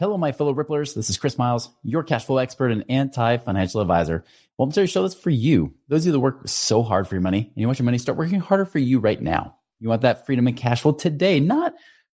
Hello, my fellow Ripplers. This is Chris Miles, your cash flow expert and anti financial advisor. Welcome to the show that's for you. Those of you that work so hard for your money and you want your money to start working harder for you right now. You want that freedom and cash flow today, not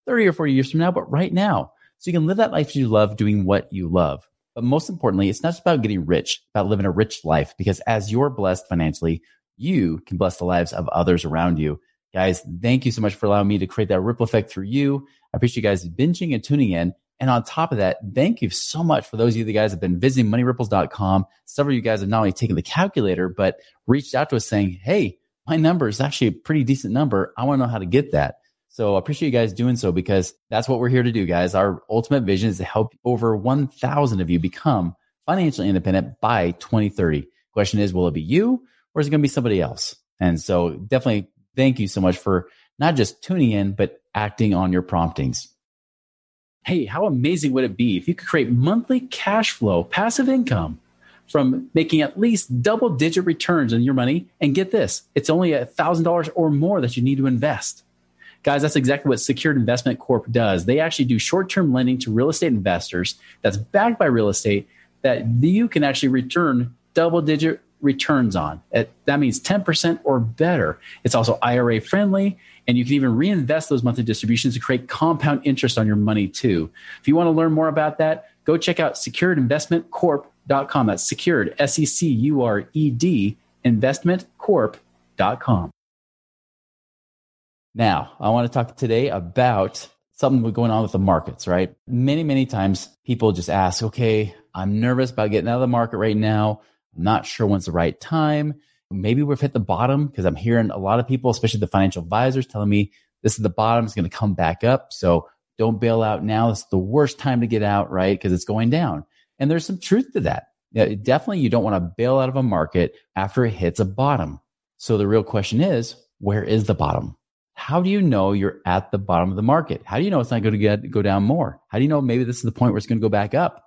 30 or 40 years from now, but right now. So you can live that life you love doing what you love. But most importantly, it's not just about getting rich, about living a rich life, because as you're blessed financially, you can bless the lives of others around you. Guys, thank you so much for allowing me to create that ripple effect through you. I appreciate you guys binging and tuning in. And on top of that, thank you so much for those of you guys have been visiting moneyripples.com. Several of you guys have not only taken the calculator, but reached out to us saying, Hey, my number is actually a pretty decent number. I want to know how to get that. So I appreciate you guys doing so because that's what we're here to do, guys. Our ultimate vision is to help over 1,000 of you become financially independent by 2030. Question is, will it be you or is it going to be somebody else? And so definitely thank you so much for not just tuning in, but acting on your promptings. Hey, how amazing would it be if you could create monthly cash flow, passive income from making at least double digit returns on your money? And get this, it's only $1,000 or more that you need to invest. Guys, that's exactly what Secured Investment Corp does. They actually do short term lending to real estate investors that's backed by real estate that you can actually return double digit returns on. That means 10% or better. It's also IRA friendly and you can even reinvest those monthly distributions to create compound interest on your money too. If you want to learn more about that, go check out securedinvestmentcorp.com. That's secured, S E C U R E D, investmentcorp.com. Now, I want to talk today about something going on with the markets, right? Many, many times people just ask, okay, I'm nervous about getting out of the market right now. Not sure when's the right time maybe we've hit the bottom because I'm hearing a lot of people, especially the financial advisors, telling me this is the bottom, it's going to come back up. So don't bail out now. It's the worst time to get out, right? Because it's going down. And there's some truth to that. Yeah, definitely, you don't want to bail out of a market after it hits a bottom. So the real question is, where is the bottom? How do you know you're at the bottom of the market? How do you know it's not going to get, go down more? How do you know maybe this is the point where it's going to go back up?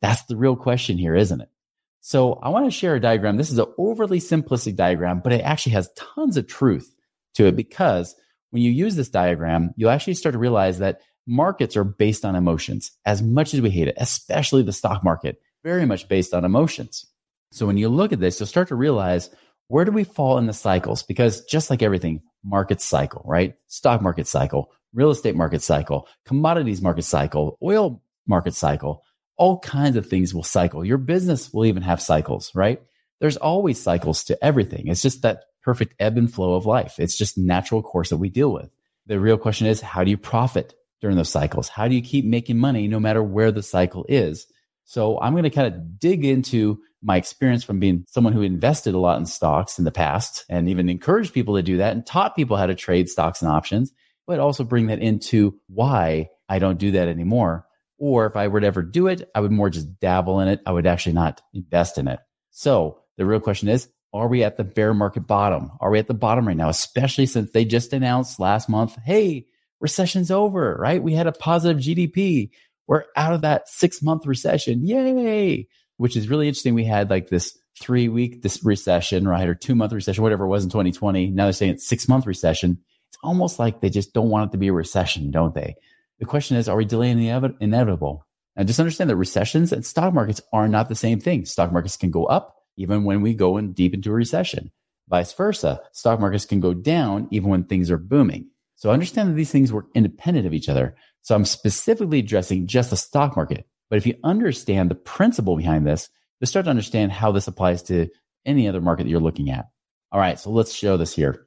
That's the real question here, isn't it? So I want to share a diagram. This is an overly simplistic diagram, but it actually has tons of truth to it because when you use this diagram, you'll actually start to realize that markets are based on emotions as much as we hate it, especially the stock market, very much based on emotions. So when you look at this, you'll start to realize where do we fall in the cycles? Because just like everything, markets cycle, right? Stock market cycle, real estate market cycle, commodities market cycle, oil market cycle all kinds of things will cycle. Your business will even have cycles, right? There's always cycles to everything. It's just that perfect ebb and flow of life. It's just natural course that we deal with. The real question is, how do you profit during those cycles? How do you keep making money no matter where the cycle is? So I'm going to kind of dig into my experience from being someone who invested a lot in stocks in the past and even encouraged people to do that and taught people how to trade stocks and options, but also bring that into why I don't do that anymore or if I were to ever do it, I would more just dabble in it. I would actually not invest in it. So the real question is, are we at the bear market bottom? Are we at the bottom right now? Especially since they just announced last month, hey, recession's over, right? We had a positive GDP. We're out of that six month recession. Yay. Which is really interesting. We had like this three week this recession, right? Or two month recession, whatever it was in 2020. Now they're saying it's six month recession. It's almost like they just don't want it to be a recession, don't they? The question is, are we delaying the inevitable? And just understand that recessions and stock markets are not the same thing. Stock markets can go up even when we go in deep into a recession. Vice versa, stock markets can go down even when things are booming. So understand that these things work independent of each other. So I'm specifically addressing just the stock market. But if you understand the principle behind this, you'll start to understand how this applies to any other market that you're looking at. All right, so let's show this here.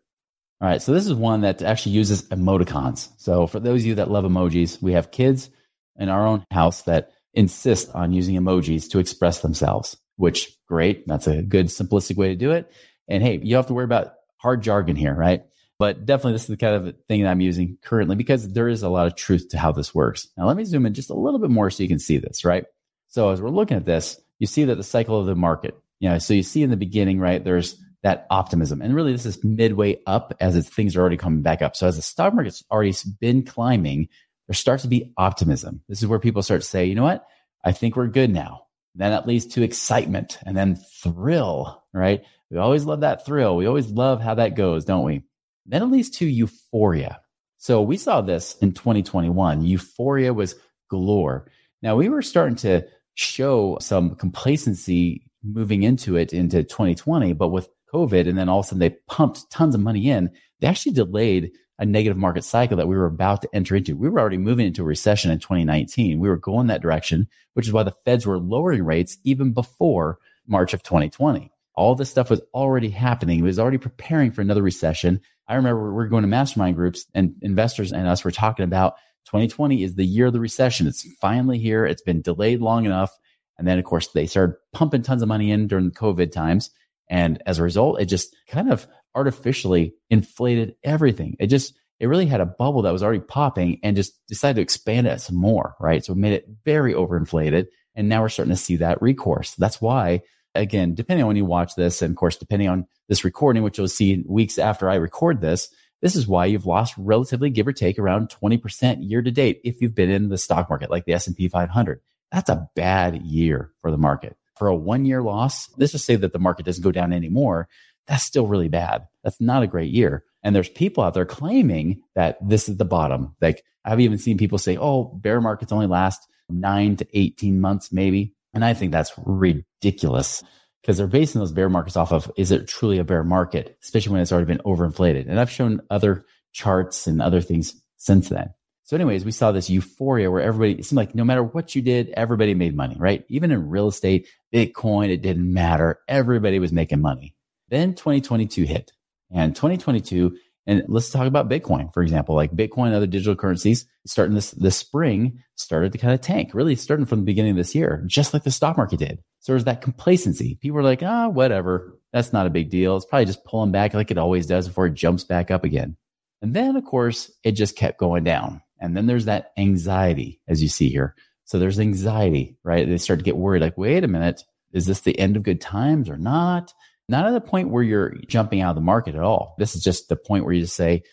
All right. So this is one that actually uses emoticons. So for those of you that love emojis, we have kids in our own house that insist on using emojis to express themselves, which great. That's a good simplistic way to do it. And hey, you don't have to worry about hard jargon here, right? But definitely, this is the kind of thing that I'm using currently because there is a lot of truth to how this works. Now, let me zoom in just a little bit more so you can see this, right? So, as we're looking at this, you see that the cycle of the market, you know, so you see in the beginning, right, there's that optimism. And really, this is midway up as things are already coming back up. So, as the stock market's already been climbing, there starts to be optimism. This is where people start to say, you know what? I think we're good now. Then that leads to excitement and then thrill, right? We always love that thrill. We always love how that goes, don't we? Then it leads to euphoria. So we saw this in 2021. Euphoria was galore. Now we were starting to show some complacency moving into it into 2020, but with COVID and then all of a sudden they pumped tons of money in, they actually delayed a negative market cycle that we were about to enter into. We were already moving into a recession in 2019. We were going that direction, which is why the feds were lowering rates even before March of 2020. All this stuff was already happening. It was already preparing for another recession. I remember we were going to mastermind groups and investors and us were talking about 2020 is the year of the recession. It's finally here. It's been delayed long enough. And then, of course, they started pumping tons of money in during the COVID times. And as a result, it just kind of artificially inflated everything. It just, it really had a bubble that was already popping and just decided to expand it some more, right? So it made it very overinflated. And now we're starting to see that recourse. That's why, again, depending on when you watch this, and of course, depending on this recording, which you'll see weeks after I record this, this is why you've lost relatively, give or take, around 20% year to date if you've been in the stock market like the S&P 500. That's a bad year for the market. For a one year loss, let's just say that the market doesn't go down anymore that's still really bad. That's not a great year. And there's people out there claiming that this is the bottom. Like I've even seen people say, oh, bear markets only last nine to 18 months, maybe. And I think that's ridiculous because they're basing those bear markets off of is it truly a bear market, especially when it's already been overinflated. And I've shown other charts and other things since then. So, anyways, we saw this euphoria where everybody, it seemed like no matter what you did, everybody made money, right? Even in real estate, Bitcoin, it didn't matter. Everybody was making money. Then 2022 hit and 2022, and let's talk about Bitcoin, for example, like Bitcoin and other digital currencies starting this, this spring started to kind of tank, really starting from the beginning of this year, just like the stock market did. So there's that complacency. People are like, ah, oh, whatever. That's not a big deal. It's probably just pulling back like it always does before it jumps back up again. And then, of course, it just kept going down. And then there's that anxiety, as you see here. So there's anxiety, right? They start to get worried like, wait a minute, is this the end of good times or not? not at the point where you're jumping out of the market at all. This is just the point where you just say,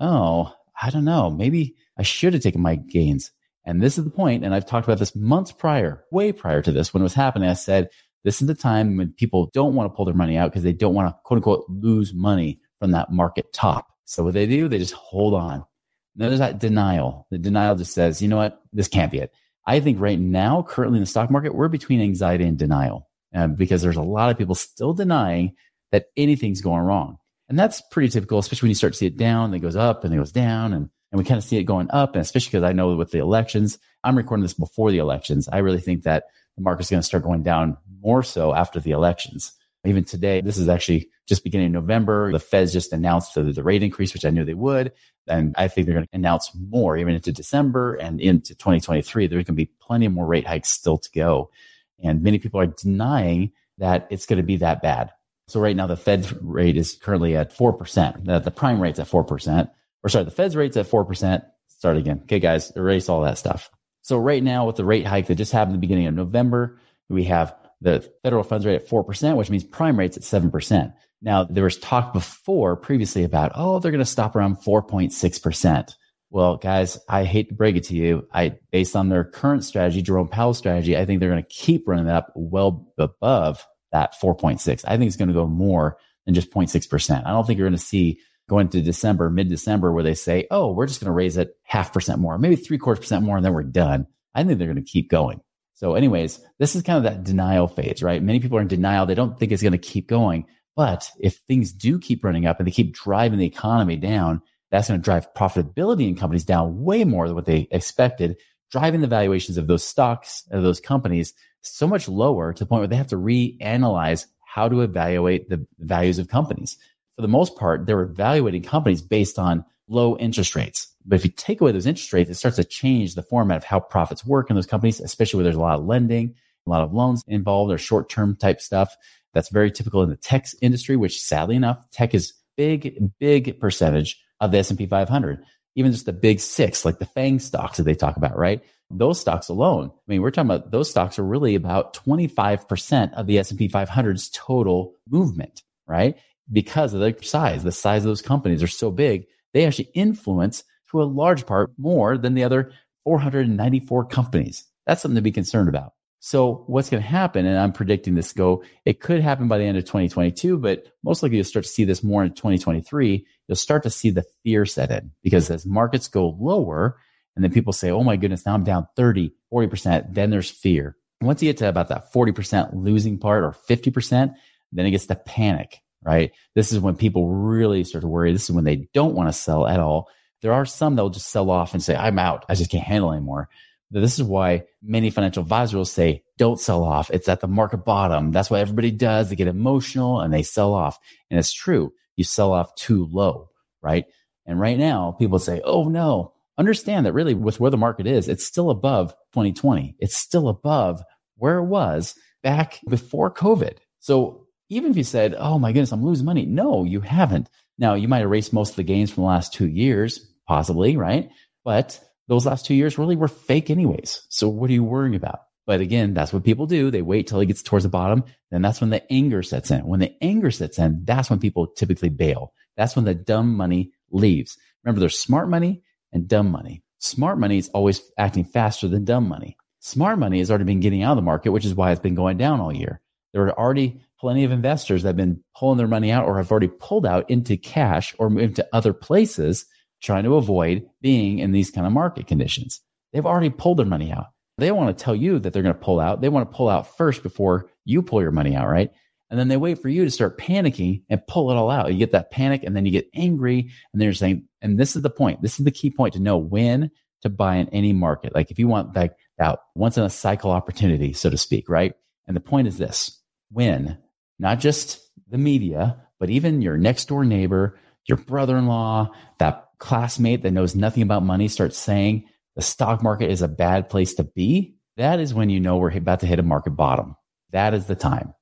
Oh, I don't know. Maybe I should have taken my gains. And this is the point, and I've talked about this months prior, way prior to this, when it was happening. I said, this is the time when people don't want to pull their money out because they don't want to quote unquote lose money from that market top. So what they do, they just hold on. Then there's that denial. The denial just says, you know what? This can't be it. I think right now, currently in the stock market, we're between anxiety and denial uh, because there's a lot of people still denying that anything's going wrong. And that's pretty typical, especially when you start to see it down, then it goes up and then it goes down. And, and we kind of see it going up. And especially because I know with the elections, I'm recording this before the elections. I really think that the market's going to start going down more so after the elections. Even today, this is actually just beginning November. The Feds just announced the, the rate increase, which I knew they would. And I think they're going to announce more even into December and into 2023. There's going to be plenty more rate hikes still to go. And many people are denying that it's going to be that bad. So right now the Fed rate is currently at 4%. The, the prime rate's at 4%. Or sorry, the Fed's rate's at 4%. Start again. Okay, guys, erase all that stuff. So right now with the rate hike that just happened at the beginning of November, we have the federal funds rate at 4%, which means prime rate's at 7%. Now there was talk before previously about, oh, they're going to stop around 4.6%. Well, guys, I hate to break it to you. I, based on their current strategy, Jerome Powell's strategy, I think they're going to keep running that up well above that 4.6. I think it's going to go more than just 0.6%. I don't think you're going to see going to December, mid December, where they say, oh, we're just going to raise it half percent more, maybe three quarters percent more, and then we're done. I think they're going to keep going. So, anyways, this is kind of that denial phase, right? Many people are in denial. They don't think it's going to keep going. But if things do keep running up and they keep driving the economy down, that's going to drive profitability in companies down way more than what they expected, driving the valuations of those stocks, of those companies so much lower to the point where they have to reanalyze how to evaluate the values of companies. For the most part, they're evaluating companies based on low interest rates. But if you take away those interest rates, it starts to change the format of how profits work in those companies, especially where there's a lot of lending, a lot of loans involved or short term type stuff. That's very typical in the tech industry, which sadly enough, tech is big, big percentage of the S&P 500. Even just the big six, like the FANG stocks that they talk about, right? Those stocks alone. I mean, we're talking about those stocks are really about 25% of the S&P 500's total movement, right? Because of their size, the size of those companies are so big, they actually influence to a large part more than the other 494 companies. That's something to be concerned about. So what's going to happen, and I'm predicting this go, it could happen by the end of 2022, but most likely you'll start to see this more in 2023. You'll start to see the fear set in because as markets go lower, and then people say, oh my goodness, now I'm down 30, 40%, then there's fear. once you get to about that 40% losing part or 50%, then it gets to panic, right? This is when people really start to worry. This is when they don't want to sell at all. There are some that will just sell off and say, I'm out. I just can't handle anymore. This is why many financial advisors will say, don't sell off. It's at the market bottom. That's what everybody does. They get emotional and they sell off. And it's true. You sell off too low, right? And right now people say, oh no, understand that really with where the market is, it's still above 2020. It's still above where it was back before COVID. So even if you said, oh my goodness, I'm losing money. No, you haven't. Now you might erase most of the gains from the last two years, possibly, right? But those last two years really were fake anyways. So what are you worrying about? But again, that's what people do. They wait till it gets towards the bottom. Then that's when the anger sets in. When the anger sets in, that's when people typically bail. That's when the dumb money leaves. Remember, there's smart money and dumb money. Smart money is always acting faster than dumb money. Smart money has already been getting out of the market, which is why it's been going down all year. There are already plenty of investors that have been pulling their money out or have already pulled out into cash or moved to other places trying to avoid being in these kind of market conditions. They've already pulled their money out. They want to tell you that they're going to pull out. They want to pull out first before you pull your money out, right? And then they wait for you to start panicking and pull it all out. You get that panic and then you get angry. And they're saying, and this is the point. This is the key point to know when to buy in any market. Like if you want like that once in a cycle opportunity, so to speak, right? And the point is this when not just the media, but even your next door neighbor, your brother in law, that classmate that knows nothing about money starts saying the stock market is a bad place to be, that is when you know we're about to hit a market bottom. That is the time.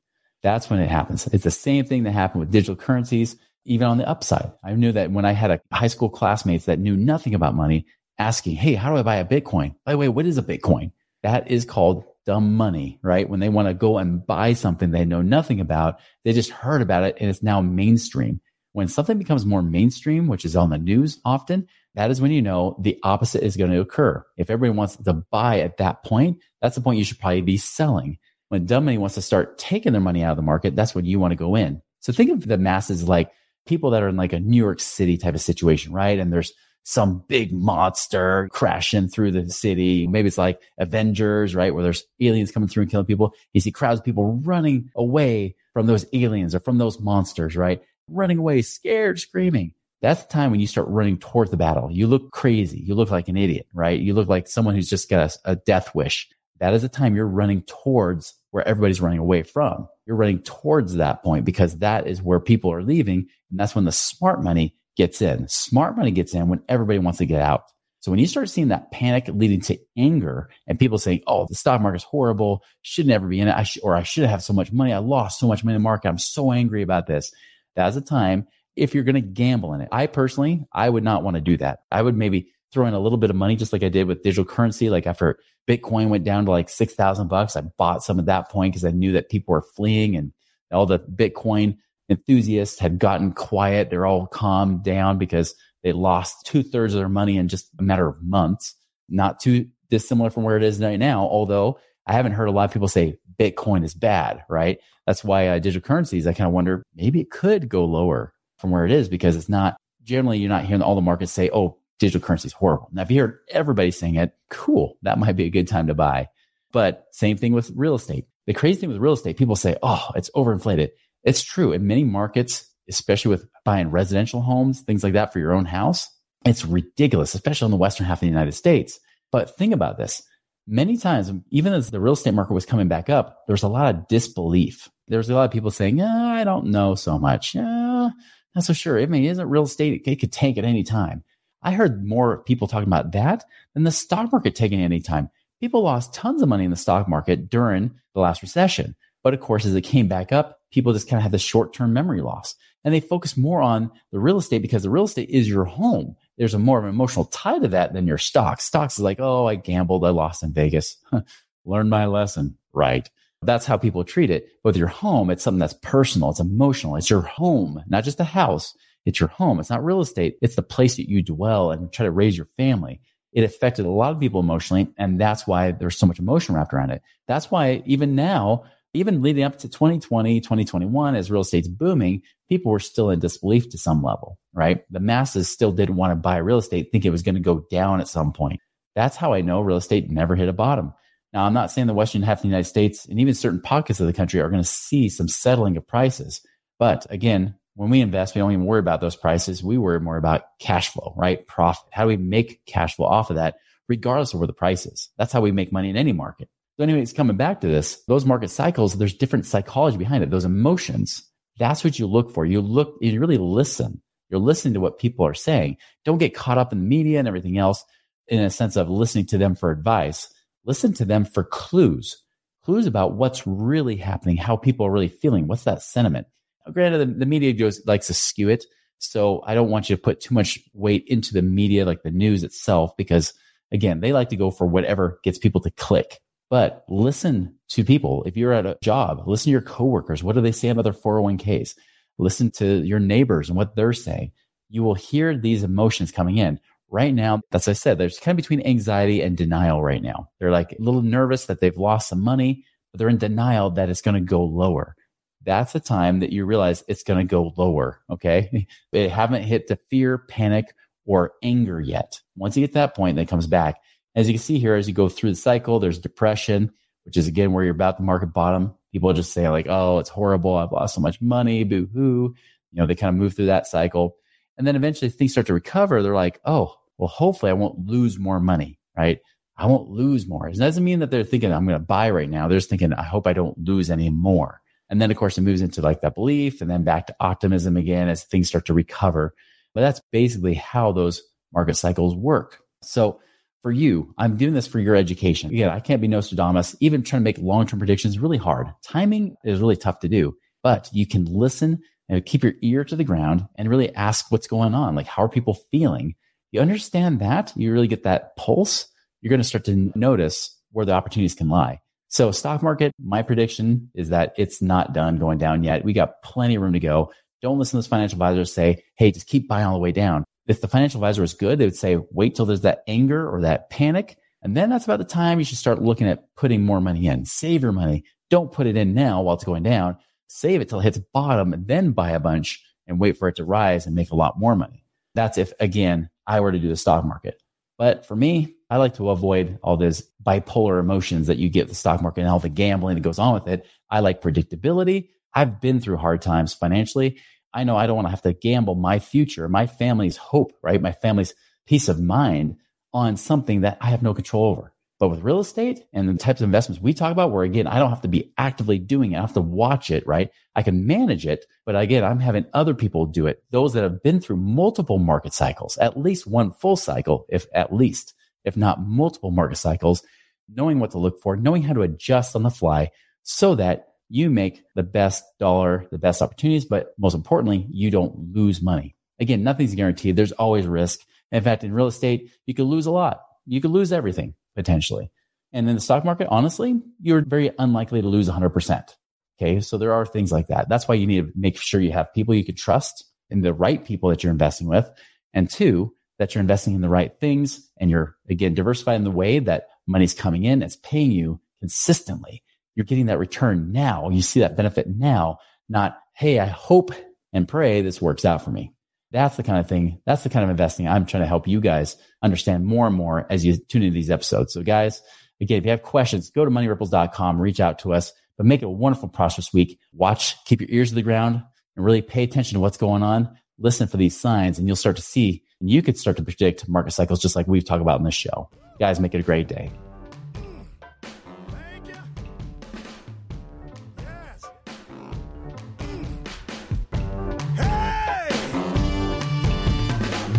That's when it happens. It's the same thing that happened with digital currencies, even on the upside. I knew that when I had a high school classmates that knew nothing about money asking, Hey, how do I buy a Bitcoin? By the way, what is a Bitcoin? That is called dumb money, right? When they want to go and buy something they know nothing about, they just heard about it and it's now mainstream. When something becomes more mainstream, which is on the news often, that is when you know the opposite is going to occur. If everybody wants to buy at that point, that's the point you should probably be selling. When dumb money wants to start taking their money out of the market, that's when you want to go in. So think of the masses like people that are in like a New York City type of situation, right? And there's some big monster crashing through the city. Maybe it's like Avengers, right? Where there's aliens coming through and killing people. You see crowds of people running away from those aliens or from those monsters, right? running away, scared, screaming. That's the time when you start running towards the battle. You look crazy. You look like an idiot, right? You look like someone who's just got a, a death wish. That is the time you're running towards where everybody's running away from. You're running towards that point because that is where people are leaving. And that's when the smart money gets in. Smart money gets in when everybody wants to get out. So when you start seeing that panic leading to anger and people saying, "Oh, the stock market's horrible, should never be in it," I sh- or "I should have so much money, I lost so much money in the market, I'm so angry about this," That's a time if you're going to gamble in it. I personally, I would not want to do that. I would maybe throw in a little bit of money, just like I did with digital currency. Like after Bitcoin went down to like 6,000 bucks, I bought some at that point because I knew that people were fleeing and all the Bitcoin enthusiasts had gotten quiet. They're all calmed down because they lost two thirds of their money in just a matter of months. Not too dissimilar from where it is right now, although I haven't heard a lot of people say Bitcoin is bad, right? That's why uh, digital currencies, I kind of wonder maybe it could go lower from where it is because it's not generally you're not hearing all the markets say, oh, digital currency is horrible. Now, if you heard everybody saying it, cool, that might be a good time to buy. But same thing with real estate. The crazy thing with real estate, people say, oh, it's overinflated. It's true. In many markets, especially with buying residential homes, things like that for your own house, it's ridiculous, especially in the Western half of the United States. But think about this many times, even as the real estate market was coming back up, there was a lot of disbelief. There was a lot of people saying, yeah, I don't know so much. Yeah, not so sure. I mean, isn't real estate, it could tank at any time. I heard more people talking about that than the stock market taking any time. People lost tons of money in the stock market during the last recession. But of course, as it came back up, people just kind of have this short term memory loss and they focus more on the real estate because the real estate is your home. There's a more of an emotional tie to that than your stocks. Stocks is like, oh, I gambled, I lost in Vegas. Learn my lesson. Right. That's how people treat it. But with your home, it's something that's personal. It's emotional. It's your home, not just a house. It's your home. It's not real estate. It's the place that you dwell and try to raise your family. It affected a lot of people emotionally. And that's why there's so much emotion wrapped around it. That's why even now, even leading up to 2020, 2021, as real estate's booming, people were still in disbelief to some level, right? The masses still didn't want to buy real estate, think it was going to go down at some point. That's how I know real estate never hit a bottom. Now, I'm not saying the Western half of the United States and even certain pockets of the country are going to see some settling of prices. But again, when we invest, we don't even worry about those prices. We worry more about cash flow, right? Profit. How do we make cash flow off of that, regardless of where the price is? That's how we make money in any market. So, anyways, coming back to this, those market cycles, there's different psychology behind it. Those emotions, that's what you look for. You look, you really listen. You're listening to what people are saying. Don't get caught up in the media and everything else in a sense of listening to them for advice. Listen to them for clues, clues about what's really happening, how people are really feeling. What's that sentiment? Now, granted, the, the media just likes to skew it. So I don't want you to put too much weight into the media, like the news itself, because again, they like to go for whatever gets people to click. But listen to people. If you're at a job, listen to your coworkers. What do they say about their 401ks? Listen to your neighbors and what they're saying. You will hear these emotions coming in. Right now, as I said, there's kind of between anxiety and denial right now. They're like a little nervous that they've lost some money, but they're in denial that it's going to go lower. That's the time that you realize it's going to go lower. Okay. They haven't hit the fear, panic, or anger yet. Once you get that point, then it comes back. As you can see here, as you go through the cycle, there's depression, which is again where you're about the market bottom. People just say like, "Oh, it's horrible. I've lost so much money. Boo hoo." You know, they kind of move through that cycle, and then eventually things start to recover. They're like, "Oh, well, hopefully I won't lose more money, right? I won't lose more." It doesn't mean that they're thinking I'm going to buy right now. They're just thinking, "I hope I don't lose any more." And then, of course, it moves into like that belief, and then back to optimism again as things start to recover. But that's basically how those market cycles work. So for you, I'm doing this for your education. Again, I can't be Nostradamus. Even trying to make long term predictions is really hard. Timing is really tough to do, but you can listen and keep your ear to the ground and really ask what's going on. Like, how are people feeling? You understand that, you really get that pulse. You're going to start to notice where the opportunities can lie. So, stock market, my prediction is that it's not done going down yet. We got plenty of room to go. Don't listen to those financial advisors say, hey, just keep buying all the way down if the financial advisor is good, they would say, wait till there's that anger or that panic. And then that's about the time you should start looking at putting more money in. Save your money. Don't put it in now while it's going down. Save it till it hits bottom and then buy a bunch and wait for it to rise and make a lot more money. That's if, again, I were to do the stock market. But for me, I like to avoid all these bipolar emotions that you get the stock market and all the gambling that goes on with it. I like predictability. I've been through hard times financially I know I don't want to have to gamble my future, my family's hope, right? My family's peace of mind on something that I have no control over. But with real estate and the types of investments we talk about, where again, I don't have to be actively doing it, I have to watch it, right? I can manage it. But again, I'm having other people do it. Those that have been through multiple market cycles, at least one full cycle, if at least, if not multiple market cycles, knowing what to look for, knowing how to adjust on the fly so that you make the best dollar, the best opportunities, but most importantly, you don't lose money. Again, nothing's guaranteed. There's always risk. In fact, in real estate, you could lose a lot. You could lose everything potentially. And in the stock market, honestly, you're very unlikely to lose 100%. Okay. So there are things like that. That's why you need to make sure you have people you can trust and the right people that you're investing with. And two, that you're investing in the right things and you're again diversified in the way that money's coming in, it's paying you consistently you're getting that return now. You see that benefit now, not, hey, I hope and pray this works out for me. That's the kind of thing, that's the kind of investing I'm trying to help you guys understand more and more as you tune into these episodes. So, guys, again, if you have questions, go to moneyripples.com, reach out to us, but make it a wonderful, prosperous week. Watch, keep your ears to the ground and really pay attention to what's going on. Listen for these signs, and you'll start to see, and you could start to predict market cycles just like we've talked about in this show. Guys, make it a great day.